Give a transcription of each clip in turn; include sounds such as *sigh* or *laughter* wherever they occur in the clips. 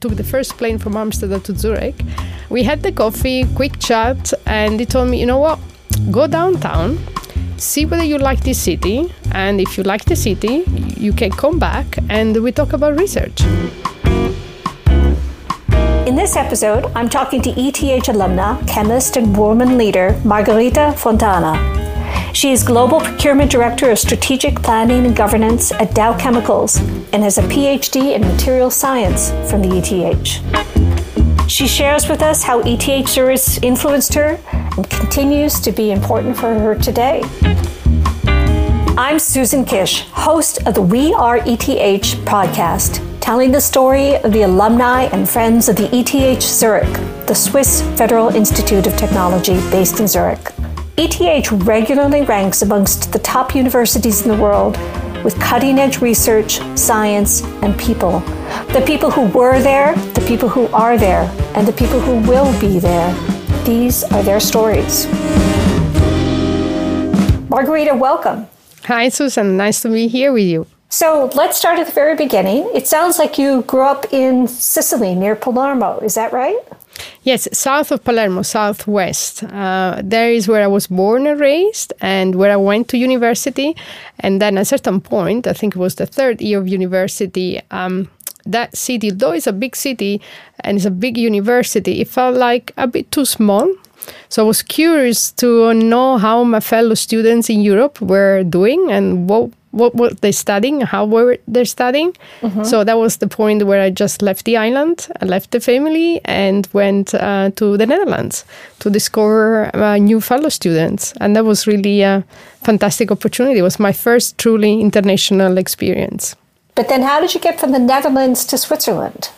took the first plane from Amsterdam to Zurich. We had the coffee, quick chat, and he told me, you know what, go downtown, see whether you like this city, and if you like the city, you can come back and we talk about research. In this episode, I'm talking to ETH alumna, chemist, and woman leader Margarita Fontana. She is Global Procurement Director of Strategic Planning and Governance at Dow Chemicals and has a PhD in Material Science from the ETH. She shares with us how ETH service influenced her and continues to be important for her today. I'm Susan Kish, host of the We Are ETH podcast, telling the story of the alumni and friends of the ETH Zurich, the Swiss Federal Institute of Technology based in Zurich. ETH regularly ranks amongst the top universities in the world with cutting edge research, science, and people. The people who were there, the people who are there, and the people who will be there. These are their stories. Margarita, welcome. Hi, Susan. Nice to be here with you. So let's start at the very beginning. It sounds like you grew up in Sicily near Palermo. Is that right? Yes, south of Palermo, southwest. Uh, there is where I was born and raised, and where I went to university. And then at a certain point, I think it was the third year of university, um, that city, though it's a big city and it's a big university, it felt like a bit too small. So I was curious to know how my fellow students in Europe were doing and what what were they studying, how were they studying. Mm-hmm. So that was the point where I just left the island, I left the family, and went uh, to the Netherlands to discover uh, new fellow students. And that was really a fantastic opportunity. It was my first truly international experience. But then, how did you get from the Netherlands to Switzerland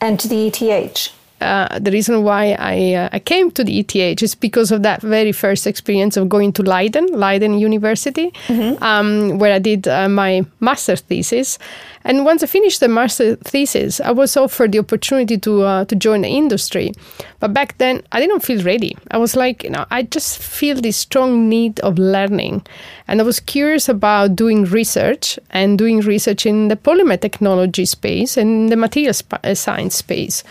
and to the ETH? Uh, the reason why I, uh, I came to the ETH is because of that very first experience of going to Leiden, Leiden University, mm-hmm. um, where I did uh, my master thesis. And once I finished the master thesis, I was offered the opportunity to uh, to join the industry. But back then, I didn't feel ready. I was like, you know, I just feel this strong need of learning, and I was curious about doing research and doing research in the polymer technology space and the material sp- uh, science space.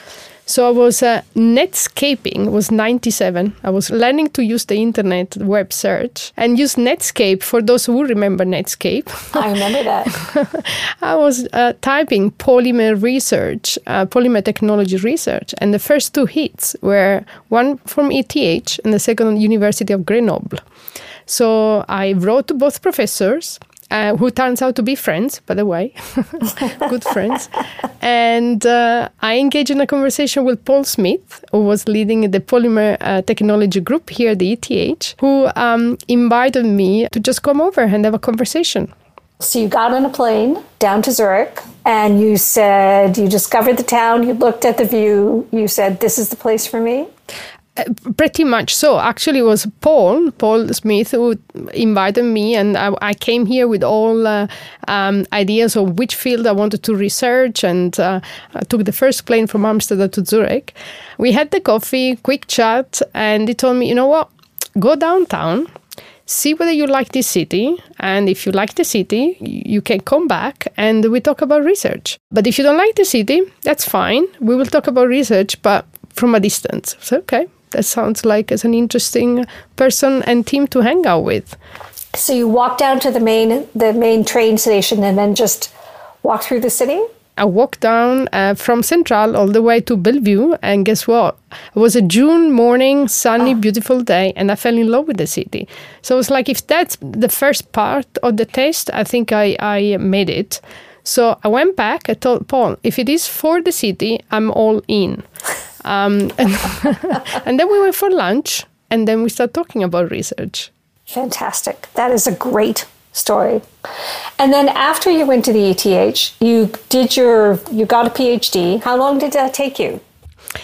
So I was uh, Netscaping was 97. I was learning to use the internet web search and use Netscape for those who remember Netscape. I remember that. *laughs* I was uh, typing polymer research, uh, polymer technology research, and the first two hits were one from ETH and the second University of Grenoble. So I wrote to both professors uh, who turns out to be friends, by the way, *laughs* good friends. And uh, I engaged in a conversation with Paul Smith, who was leading the polymer uh, technology group here at the ETH, who um, invited me to just come over and have a conversation. So you got on a plane down to Zurich and you said, you discovered the town, you looked at the view, you said, this is the place for me? Pretty much so. Actually, it was Paul, Paul Smith, who invited me, and I, I came here with all uh, um, ideas of which field I wanted to research, and uh, I took the first plane from Amsterdam to Zurich. We had the coffee, quick chat, and he told me, you know what, go downtown. See whether you like this city, and if you like the city, you can come back and we talk about research. But if you don't like the city, that's fine. We will talk about research, but from a distance. So, okay, that sounds like as an interesting person and team to hang out with. So you walk down to the main the main train station and then just walk through the city. I walked down uh, from Central all the way to Bellevue, and guess what? It was a June morning, sunny, oh. beautiful day, and I fell in love with the city. So it was like, if that's the first part of the test, I think I, I made it. So I went back. I told Paul, if it is for the city, I'm all in. *laughs* Um, and, *laughs* and then we went for lunch, and then we started talking about research. Fantastic. That is a great story. And then after you went to the ETH, you did your you got a PhD. How long did that take you?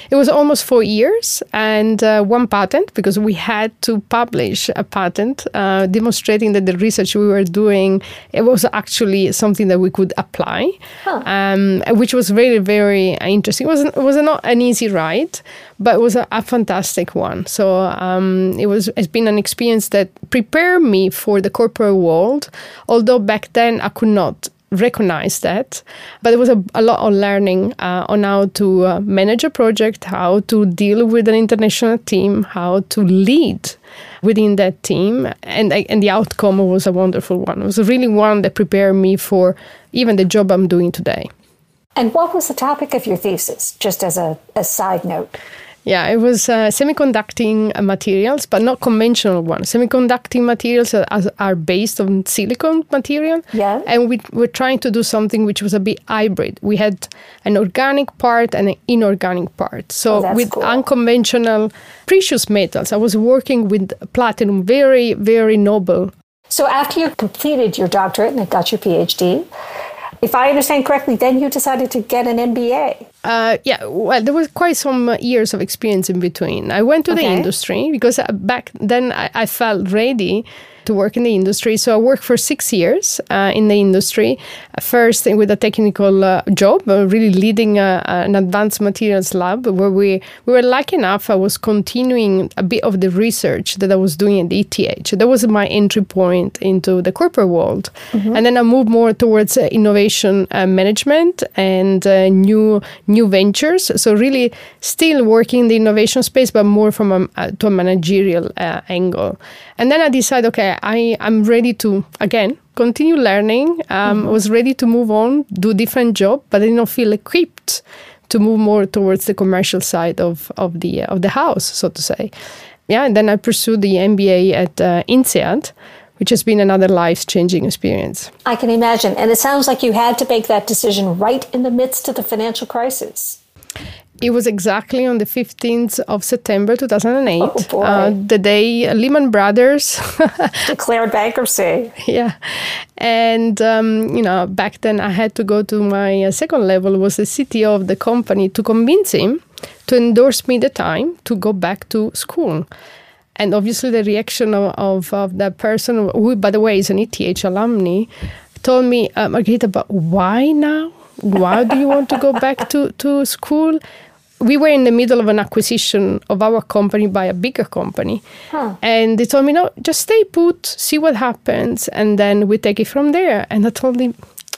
It was almost four years and uh, one patent because we had to publish a patent uh, demonstrating that the research we were doing it was actually something that we could apply, huh. um, which was very very interesting. It was it was not an easy ride, but it was a, a fantastic one. So um, it was it's been an experience that prepared me for the corporate world. Although back then I could not recognize that. But there was a, a lot of learning uh, on how to uh, manage a project, how to deal with an international team, how to lead within that team. And, and the outcome was a wonderful one. It was really one that prepared me for even the job I'm doing today. And what was the topic of your thesis, just as a, a side note? Yeah, it was uh, semiconducting materials, but not conventional ones. Semiconducting materials are, are, based on silicon material. Yeah. And we were trying to do something which was a bit hybrid. We had an organic part and an inorganic part. So oh, with cool. unconventional precious metals, I was working with platinum, very, very noble. So after you completed your doctorate and got your PhD, if I understand correctly, then you decided to get an MBA. Uh, yeah, well, there was quite some years of experience in between. I went to okay. the industry because uh, back then I, I felt ready to work in the industry. So I worked for six years uh, in the industry, first with a technical uh, job, uh, really leading a, an advanced materials lab where we, we were lucky enough. I was continuing a bit of the research that I was doing at ETH. That was my entry point into the corporate world. Mm-hmm. And then I moved more towards uh, innovation uh, management and uh, new new ventures. So really still working in the innovation space, but more from a, to a managerial angle. And then I decided, okay, I, I'm ready to, again, continue learning. Um, mm-hmm. was ready to move on, do different job, but I did not feel equipped to move more towards the commercial side of, of the of the house, so to say. Yeah, and then I pursued the MBA at uh, INSEAD, which has been another life changing experience. I can imagine. And it sounds like you had to make that decision right in the midst of the financial crisis. It was exactly on the 15th of September 2008, oh uh, the day Lehman Brothers *laughs* declared bankruptcy. Yeah. And, um, you know, back then I had to go to my uh, second level, was the CTO of the company, to convince him to endorse me the time to go back to school. And obviously, the reaction of, of, of that person, who, by the way, is an ETH alumni, told me, uh, Margherita, but why now? Why do you want to go back to, to school? we were in the middle of an acquisition of our company by a bigger company. Huh. And they told me, no, just stay put, see what happens, and then we take it from there. And I told him,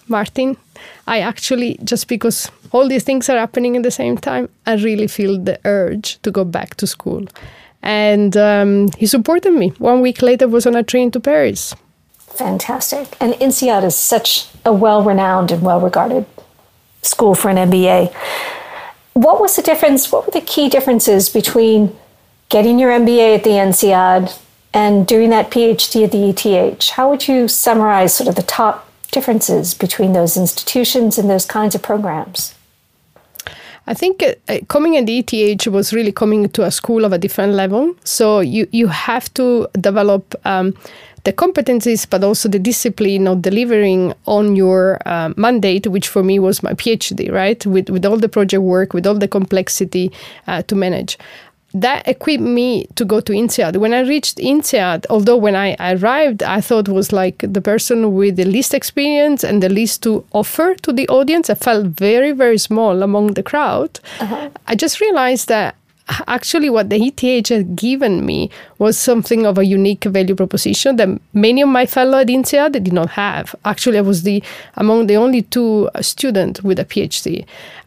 Martin, I actually, just because all these things are happening at the same time, I really feel the urge to go back to school. And um, he supported me. One week later, was on a train to Paris. Fantastic. And INSEAD is such a well renowned and well regarded school for an MBA. What was the difference? What were the key differences between getting your MBA at the INSEAD and doing that PhD at the ETH? How would you summarize sort of the top differences between those institutions and those kinds of programs? I think uh, coming at the ETH was really coming to a school of a different level. So you, you have to develop um, the competencies, but also the discipline of delivering on your uh, mandate, which for me was my PhD, right? With, with all the project work, with all the complexity uh, to manage that equipped me to go to INSEAD. When I reached INSEAD, although when I arrived, I thought was like the person with the least experience and the least to offer to the audience, I felt very, very small among the crowd. Uh-huh. I just realized that actually what the ETH had given me was something of a unique value proposition that many of my fellow at INSEAD did not have. Actually, I was the among the only two students with a PhD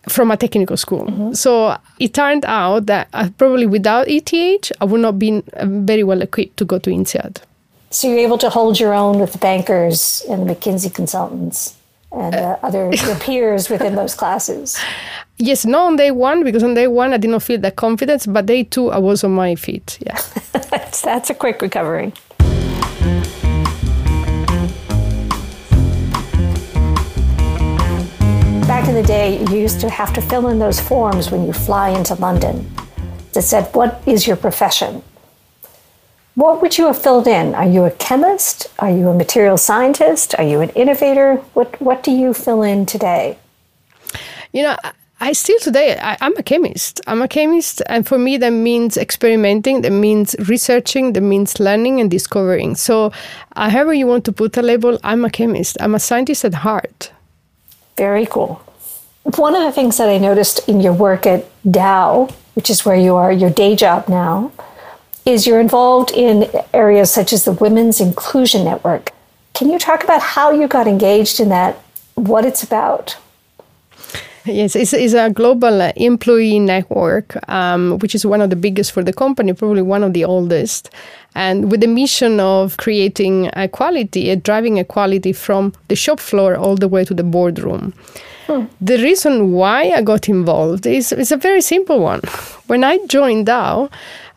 from a technical school. Mm-hmm. So it turned out that uh, probably without ETH, I would not have been uh, very well equipped to go to INSEAD. So you're able to hold your own with the bankers and the McKinsey consultants and uh, other *laughs* your peers within those classes. Yes, not on day one because on day one I did not feel that confidence, but day two I was on my feet. Yeah, *laughs* that's, that's a quick recovery. Back in the day, you used to have to fill in those forms when you fly into London that said, What is your profession? What would you have filled in? Are you a chemist? Are you a material scientist? Are you an innovator? What, what do you fill in today? You know, I still today, I, am a chemist. I'm a chemist, and for me, that means experimenting, that means researching, that means learning and discovering. So, however you want to put a label, I'm a chemist. I'm a scientist at heart. Very cool. One of the things that I noticed in your work at Dow, which is where you are, your day job now, is you're involved in areas such as the Women's Inclusion Network. Can you talk about how you got engaged in that what it's about. Yes, it's, it's a global employee network, um, which is one of the biggest for the company, probably one of the oldest. And with the mission of creating equality, and driving equality from the shop floor all the way to the boardroom. Hmm. The reason why I got involved is, is a very simple one. *laughs* When I joined Dow,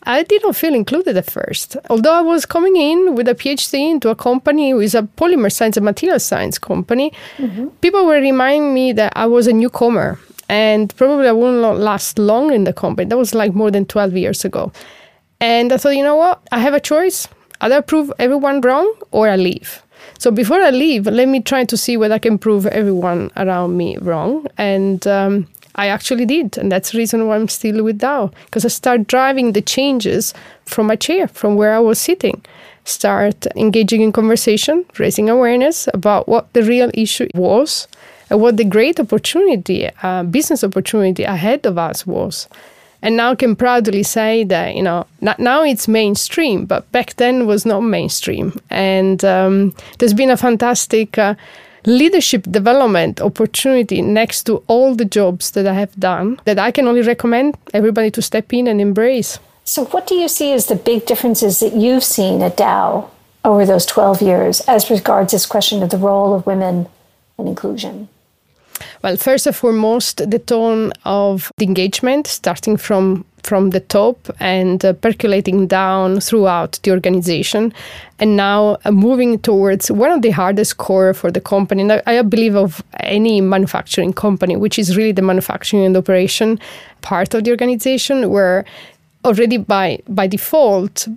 I didn't feel included at first. Although I was coming in with a PhD into a company who is a polymer science and material science company, mm-hmm. people were reminding me that I was a newcomer and probably I wouldn't last long in the company. That was like more than 12 years ago. And I thought, you know what? I have a choice. Either prove everyone wrong or I leave. So before I leave, let me try to see whether I can prove everyone around me wrong. And um, I actually did. And that's the reason why I'm still with Dow, because I start driving the changes from my chair, from where I was sitting. Start engaging in conversation, raising awareness about what the real issue was and what the great opportunity, uh, business opportunity ahead of us was. And now can proudly say that, you know, now it's mainstream, but back then was not mainstream. And um, there's been a fantastic uh, leadership development opportunity next to all the jobs that I have done that I can only recommend everybody to step in and embrace. So, what do you see as the big differences that you've seen at Dow over those 12 years as regards this question of the role of women and inclusion? Well, first and foremost, the tone of the engagement, starting from from the top and uh, percolating down throughout the organization, and now uh, moving towards one of the hardest core for the company. And I, I believe of any manufacturing company, which is really the manufacturing and operation part of the organization, where already by by default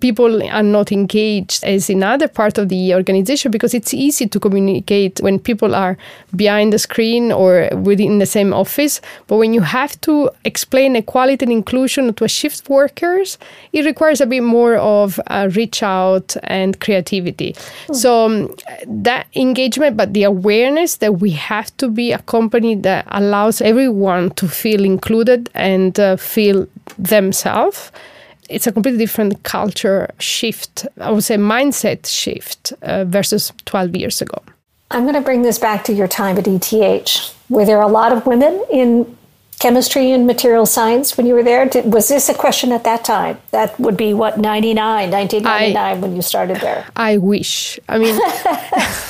people are not engaged as in other part of the organization because it's easy to communicate when people are behind the screen or within the same office but when you have to explain equality and inclusion to a shift workers it requires a bit more of a reach out and creativity mm. so um, that engagement but the awareness that we have to be a company that allows everyone to feel included and uh, feel themselves it's a completely different culture shift, I would say mindset shift uh, versus 12 years ago. I'm going to bring this back to your time at ETH. Were there a lot of women in chemistry and material science when you were there? Did, was this a question at that time? That would be what, 99, 1999 I, when you started there? I wish. I mean, *laughs* *laughs*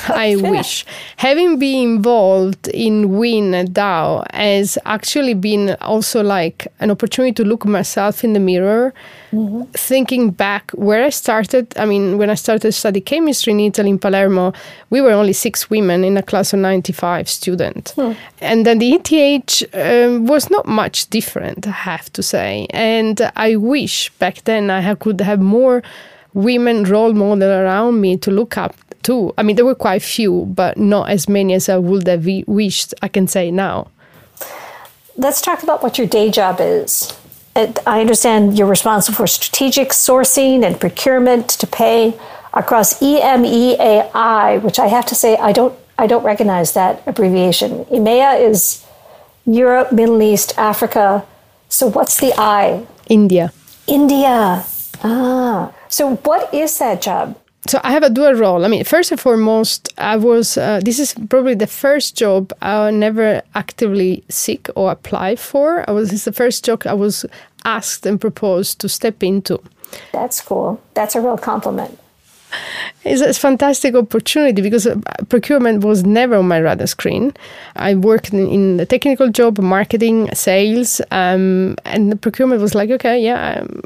I wish. Having been involved in WIN and Dow has actually been also like an opportunity to look myself in the mirror Mm-hmm. Thinking back where I started, I mean, when I started to study chemistry in Italy, in Palermo, we were only six women in a class of 95 students. Hmm. And then the ETH um, was not much different, I have to say. And I wish back then I could have more women role model around me to look up to. I mean, there were quite few, but not as many as I would have wished, I can say now. Let's talk about what your day job is. I understand you're responsible for strategic sourcing and procurement to pay across EMEAI, which I have to say I don't I don't recognize that abbreviation. EMEA is Europe, Middle East, Africa. So what's the I? India. India. Ah. So what is that job? So I have a dual role. I mean, first and foremost, I was. Uh, this is probably the first job I never actively seek or apply for. I was. It's the first job I was asked and proposed to step into. That's cool. That's a real compliment. It's a fantastic opportunity because uh, procurement was never on my radar screen. I worked in, in the technical job, marketing, sales, um, and the procurement was like, okay, yeah, um,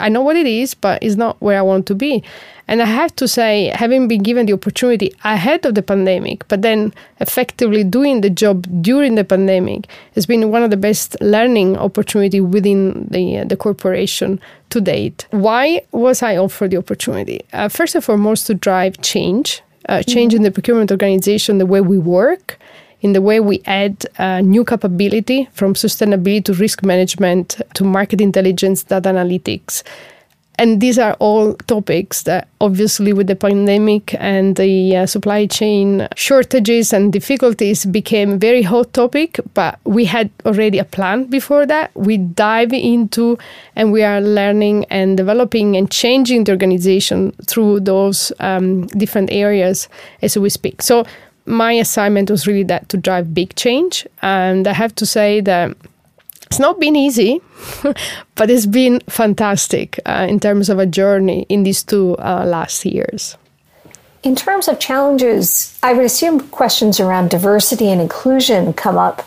I know what it is, but it's not where I want to be. And I have to say, having been given the opportunity ahead of the pandemic, but then effectively doing the job during the pandemic has been one of the best learning opportunity within the, uh, the corporation to date. Why was I offered the opportunity? Uh, first and foremost, to drive change, uh, change mm-hmm. in the procurement organization, the way we work, in the way we add uh, new capability from sustainability to risk management to market intelligence, data analytics. And these are all topics that obviously with the pandemic and the uh, supply chain shortages and difficulties became very hot topic, but we had already a plan before that. We dive into and we are learning and developing and changing the organization through those um, different areas as we speak. So my assignment was really that to drive big change. And I have to say that it's not been easy, *laughs* but it's been fantastic uh, in terms of a journey in these two uh, last years. In terms of challenges, I would assume questions around diversity and inclusion come up,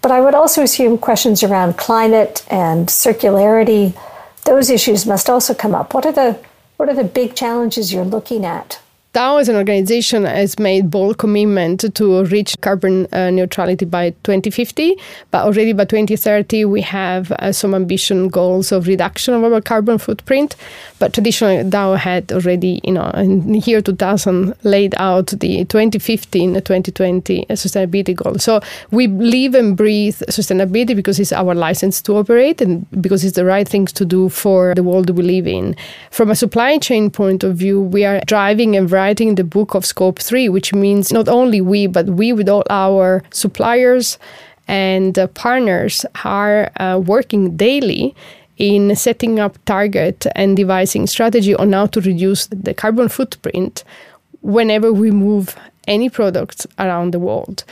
but I would also assume questions around climate and circularity. Those issues must also come up. What are the what are the big challenges you're looking at? Dow as an organization has made bold commitment to reach carbon uh, neutrality by 2050, but already by 2030 we have uh, some ambition goals of reduction of our carbon footprint. But traditionally, Dow had already, you know, in year 2000 laid out the 2015 2020 sustainability goal. So we live and breathe sustainability because it's our license to operate and because it's the right things to do for the world we live in. From a supply chain point of view, we are driving and writing the book of Scope 3, which means not only we, but we with all our suppliers and uh, partners are uh, working daily in setting up target and devising strategy on how to reduce the carbon footprint whenever we move any products around the world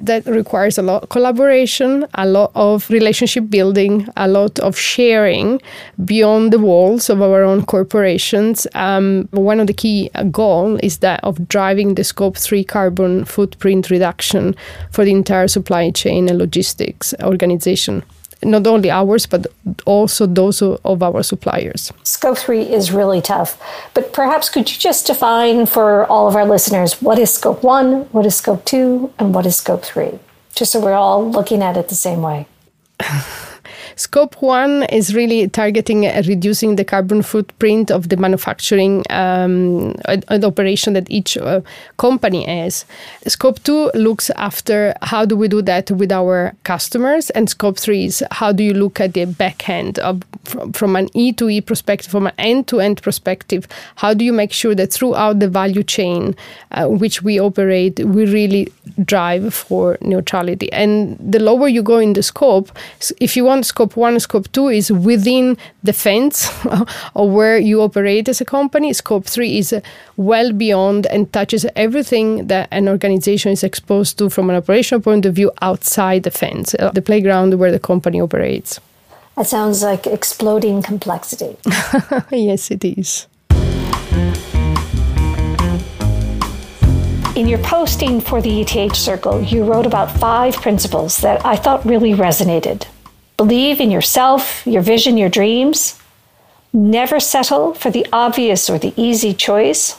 that requires a lot of collaboration, a lot of relationship building, a lot of sharing beyond the walls of our own corporations. Um, one of the key uh, goals is that of driving the scope three carbon footprint reduction for the entire supply chain and logistics organization not only ours, but also those of our suppliers. Scope 3 is really tough. But perhaps could you just define for all of our listeners what is Scope 1, what is Scope 2, and what is Scope 3? Just so we're all looking at it the same way. *laughs* Scope one is really targeting reducing the carbon footprint of the manufacturing um, and operation that each uh, company has. Scope two looks after how do we do that with our customers, and scope three is how do you look at the back end of, from, from an E to E perspective, from an end to end perspective. How do you make sure that throughout the value chain uh, which we operate, we really drive for neutrality? And the lower you go in the scope, if you want scope scope one, scope two is within the fence *laughs* or where you operate as a company. Scope three is well beyond and touches everything that an organization is exposed to from an operational point of view outside the fence, uh, the playground where the company operates. That sounds like exploding complexity. *laughs* yes, it is. In your posting for the ETH Circle, you wrote about five principles that I thought really resonated. Believe in yourself, your vision, your dreams. Never settle for the obvious or the easy choice.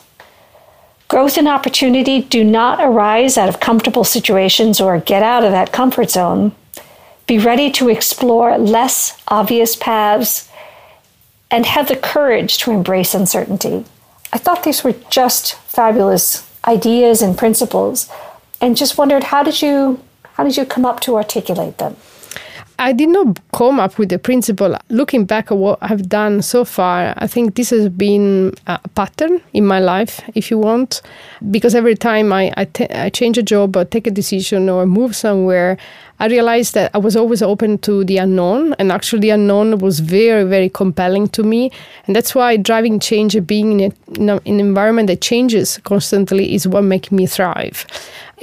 Growth and opportunity do not arise out of comfortable situations or get out of that comfort zone. Be ready to explore less obvious paths and have the courage to embrace uncertainty. I thought these were just fabulous ideas and principles and just wondered how did you how did you come up to articulate them? I did not come up with the principle. Looking back at what I've done so far, I think this has been a pattern in my life, if you want, because every time I, I, t- I change a job or take a decision or move somewhere, I realized that I was always open to the unknown, and actually, the unknown was very, very compelling to me. And that's why driving change being in, a, in an environment that changes constantly is what makes me thrive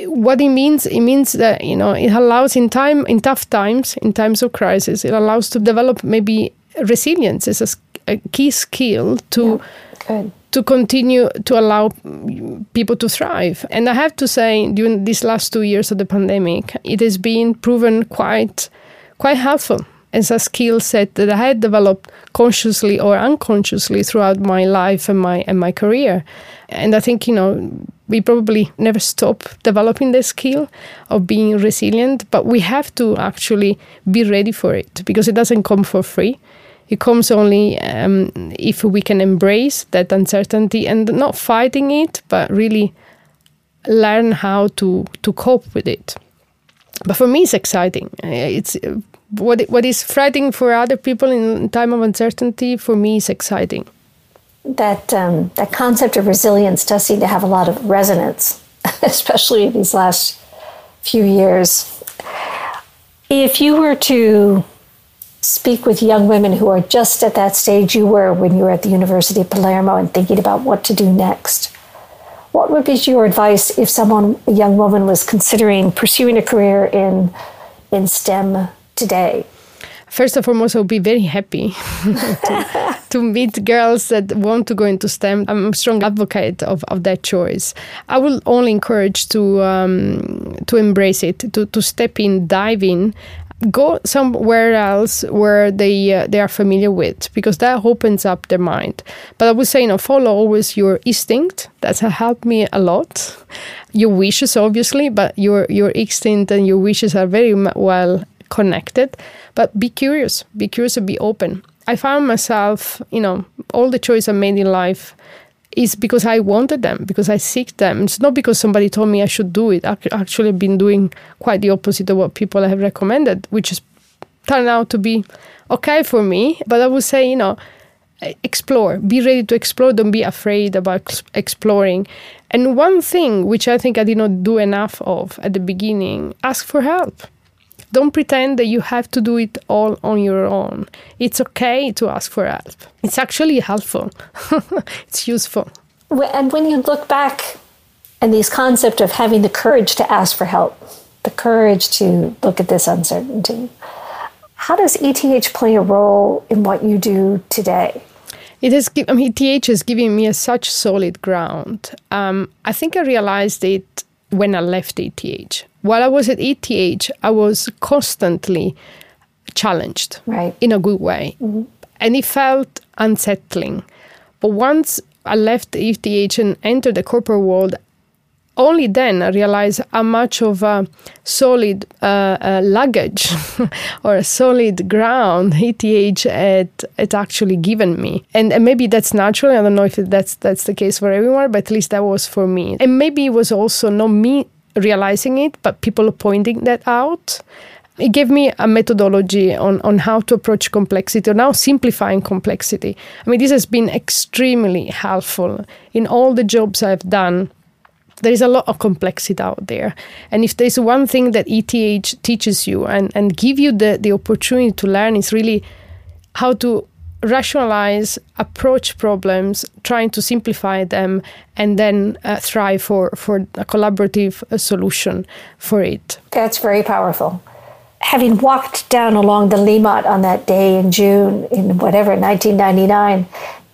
what it means it means that you know it allows in time in tough times in times of crisis it allows to develop maybe resilience as a, a key skill to yeah, to continue to allow people to thrive and i have to say during these last two years of the pandemic it has been proven quite quite helpful as a skill set that I had developed consciously or unconsciously throughout my life and my and my career. And I think you know we probably never stop developing the skill of being resilient, but we have to actually be ready for it because it doesn't come for free. It comes only um, if we can embrace that uncertainty and not fighting it, but really learn how to to cope with it. But for me, it's exciting. It's what what is frightening for other people in time of uncertainty. For me, is exciting that um, that concept of resilience does seem to have a lot of resonance, *laughs* especially in these last few years. If you were to speak with young women who are just at that stage you were when you were at the University of Palermo and thinking about what to do next, What would be your advice if someone, a young woman, was considering pursuing a career in in STEM today? First and foremost, I'll be very happy *laughs* to, to, meet girls that want to go into STEM. I'm a strong advocate of, of that choice. I will only encourage to um, to embrace it, to, to step in, dive in, go somewhere else where they uh, they are familiar with because that opens up their mind. But i would say you know follow always your instinct. That's helped me a lot. Your wishes obviously but your your instinct and your wishes are very well connected. But be curious. Be curious and be open. I found myself you know all the choices i made in life is because I wanted them, because I seek them. It's not because somebody told me I should do it. I've actually been doing quite the opposite of what people have recommended, which has turned out to be okay for me. But I would say, you know, explore, be ready to explore, don't be afraid about exploring. And one thing which I think I did not do enough of at the beginning, ask for help. Don't pretend that you have to do it all on your own. It's okay to ask for help. It's actually helpful. *laughs* it's useful. And when you look back and these concept of having the courage to ask for help, the courage to look at this uncertainty, how does ETH play a role in what you do today? It has. I mean, ETH has given me a such solid ground. Um, I think I realized it when I left ETH. While I was at ETH, I was constantly challenged right. in a good way. Mm-hmm. And it felt unsettling. But once I left ETH and entered the corporate world, only then I realized how much of a solid uh, uh, luggage *laughs* or a solid ground *laughs* ETH had, had actually given me. And, and, maybe that's natural. I don't know if that's that's the case for everyone, but at least that was for me. And maybe it was also not me realizing it, but people pointing that out. It gave me a methodology on, on how to approach complexity, or now simplifying complexity. I mean, this has been extremely helpful in all the jobs I've done there is a lot of complexity out there. And if there's one thing that ETH teaches you and, and give you the, the opportunity to learn is really how to rationalize, approach problems, trying to simplify them, and then uh, try for, for a collaborative uh, solution for it. That's very powerful. Having walked down along the Limmat on that day in June, in whatever, 1999,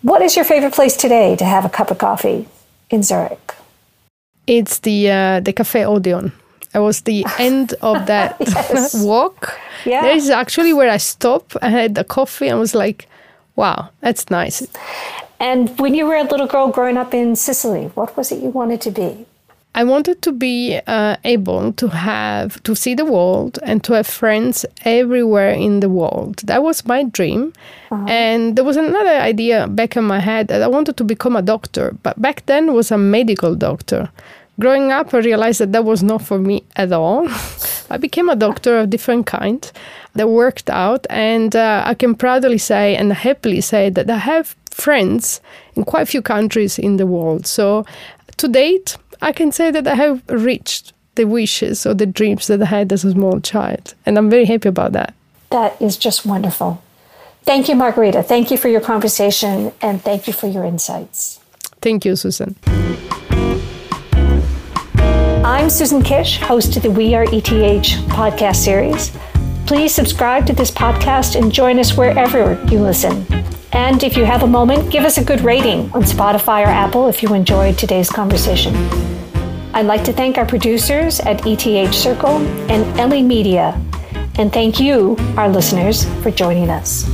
what is your favorite place today to have a cup of coffee in Zurich? It's the uh, the Cafe Odeon. It was the *laughs* end of that *laughs* walk. Yeah. There is actually where I stopped. I had a coffee and was like, Wow, that's nice. And when you were a little girl growing up in Sicily, what was it you wanted to be? I wanted to be uh, able to have to see the world and to have friends everywhere in the world. That was my dream. Uh-huh. And there was another idea back in my head that I wanted to become a doctor, but back then was a medical doctor. Growing up, I realized that that was not for me at all. *laughs* I became a doctor of different kind that worked out, and uh, I can proudly say and happily say that I have friends in quite a few countries in the world. So, to date, I can say that I have reached the wishes or the dreams that I had as a small child, and I'm very happy about that. That is just wonderful. Thank you, Margarita. Thank you for your conversation, and thank you for your insights. Thank you, Susan. I'm Susan Kish, host of the We Are ETH podcast series. Please subscribe to this podcast and join us wherever you listen. And if you have a moment, give us a good rating on Spotify or Apple if you enjoyed today's conversation. I'd like to thank our producers at ETH Circle and Ellie Media. And thank you, our listeners, for joining us.